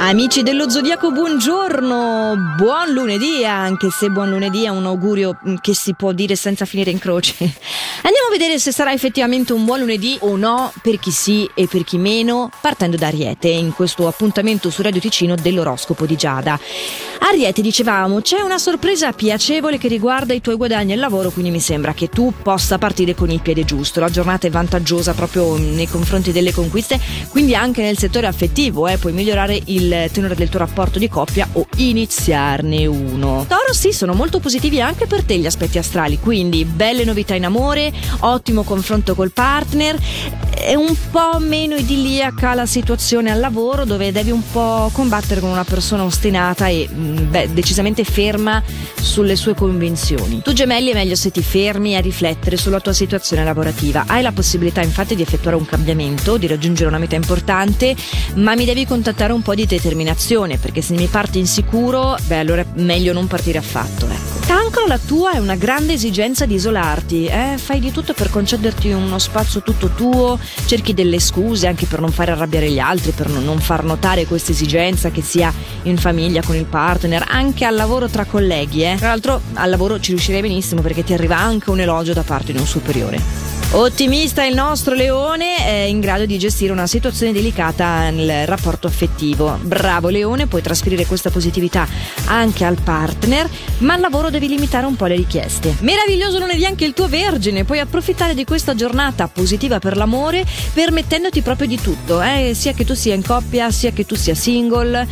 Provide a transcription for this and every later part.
Amici dello Zodiaco, buongiorno, buon lunedì, anche se buon lunedì è un augurio mm, che si può dire senza finire in croce. Andiamo a vedere se sarà effettivamente un buon lunedì o no, per chi sì e per chi meno, partendo da Ariete, in questo appuntamento su Radio Ticino dell'oroscopo di Giada. Ariete, dicevamo, c'è una sorpresa piacevole che riguarda i tuoi guadagni il lavoro, quindi mi sembra che tu possa partire con il piede giusto. La giornata è vantaggiosa proprio nei confronti delle conquiste, quindi anche nel settore affettivo, eh, puoi migliorare il il tenore del tuo rapporto di coppia o iniziarne uno. Toro sì, sono molto positivi anche per te gli aspetti astrali, quindi belle novità in amore, ottimo confronto col partner, è un po' meno idilliaca la situazione al lavoro dove devi un po' combattere con una persona ostinata e mm, beh, decisamente ferma sulle sue convinzioni. Tu gemelli è meglio se ti fermi a riflettere sulla tua situazione lavorativa. Hai la possibilità infatti di effettuare un cambiamento, di raggiungere una meta importante, ma mi devi contattare un po' di determinazione perché se mi parti insicuro, beh allora è meglio non partire affatto. Ecco. La tua è una grande esigenza di isolarti, eh? fai di tutto per concederti uno spazio tutto tuo, cerchi delle scuse anche per non fare arrabbiare gli altri, per non far notare questa esigenza che sia in famiglia con il partner, anche al lavoro tra colleghi. Eh? Tra l'altro al lavoro ci riuscirei benissimo perché ti arriva anche un elogio da parte di un superiore. Ottimista il nostro leone è in grado di gestire una situazione delicata nel rapporto affettivo. Bravo leone, puoi trasferire questa positività anche al partner, ma al lavoro devi limitare un po' le richieste. Meraviglioso lunedì anche il tuo vergine, puoi approfittare di questa giornata positiva per l'amore permettendoti proprio di tutto, eh? sia che tu sia in coppia, sia che tu sia single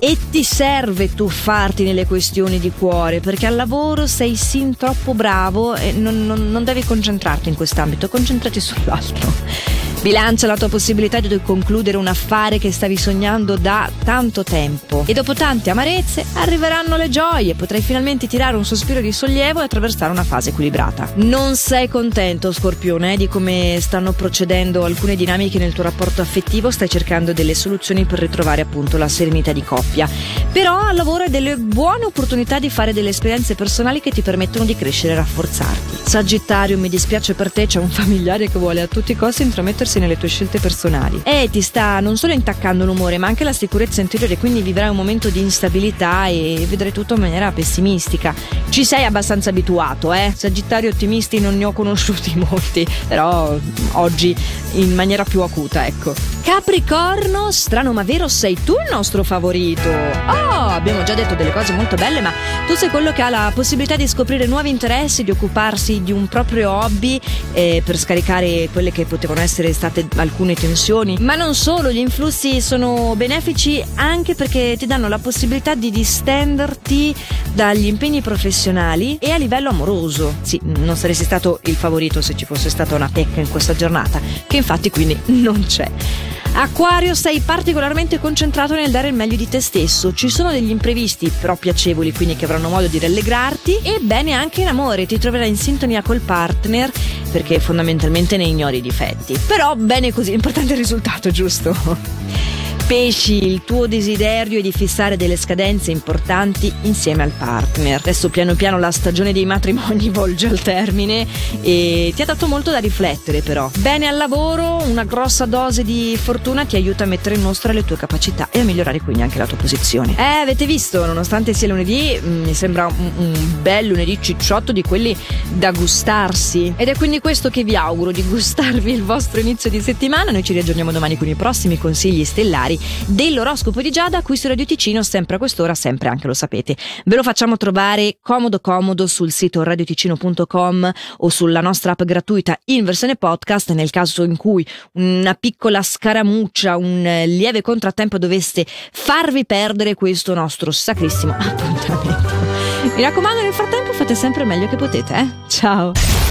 e ti serve tuffarti nelle questioni di cuore perché al lavoro sei sin troppo bravo e non, non, non devi concentrarti in quest'ambito, concentrati sull'altro. Bilancia la tua possibilità di concludere un affare che stavi sognando da tanto tempo. E dopo tante amarezze arriveranno le gioie, potrai finalmente tirare un sospiro di sollievo e attraversare una fase equilibrata. Non sei contento, Scorpione, di come stanno procedendo alcune dinamiche nel tuo rapporto affettivo, stai cercando delle soluzioni per ritrovare appunto la serenità di coppia. Però al lavoro hai delle buone opportunità di fare delle esperienze personali che ti permettono di crescere e rafforzarti. Sagittario, mi dispiace per te, c'è un familiare che vuole a tutti i costi intromettersi immergersi nelle tue scelte personali. E ti sta non solo intaccando l'umore, ma anche la sicurezza interiore, quindi vivrai un momento di instabilità e vedrai tutto in maniera pessimistica. Ci sei abbastanza abituato, eh? Sagittari ottimisti non ne ho conosciuti molti, però oggi in maniera più acuta, ecco. Capricorno, strano ma vero, sei tu il nostro favorito. Oh, abbiamo già detto delle cose molto belle, ma tu sei quello che ha la possibilità di scoprire nuovi interessi, di occuparsi di un proprio hobby eh, per scaricare quelle che potevano essere state alcune tensioni. Ma non solo, gli influssi sono benefici anche perché ti danno la possibilità di distenderti dagli impegni professionali e a livello amoroso. Sì, non saresti stato il favorito se ci fosse stata una pecca in questa giornata, che infatti quindi non c'è. Acquario, sei particolarmente concentrato nel dare il meglio di te stesso. Ci sono degli imprevisti, però piacevoli, quindi che avranno modo di rallegrarti. E bene anche in amore, ti troverai in sintonia col partner, perché fondamentalmente ne ignori i difetti. Però bene così, l'importante è il risultato, giusto? Pesci, il tuo desiderio è di fissare delle scadenze importanti insieme al partner. Adesso piano piano la stagione dei matrimoni volge al termine e ti ha dato molto da riflettere però. Bene al lavoro, una grossa dose di fortuna ti aiuta a mettere in mostra le tue capacità e a migliorare quindi anche la tua posizione. Eh, avete visto, nonostante sia lunedì, mm, mi sembra un, un bel lunedì cicciotto di quelli da gustarsi. Ed è quindi questo che vi auguro, di gustarvi il vostro inizio di settimana. Noi ci riaggiorniamo domani con i prossimi consigli stellari dell'oroscopo di Giada qui su Radio Ticino, sempre a quest'ora, sempre anche lo sapete. Ve lo facciamo trovare comodo comodo sul sito radioticino.com o sulla nostra app gratuita in versione podcast nel caso in cui una piccola scaramuccia, un lieve contrattempo dovesse farvi perdere questo nostro sacrissimo appuntamento. Mi raccomando, nel frattempo fate sempre meglio che potete, eh? Ciao!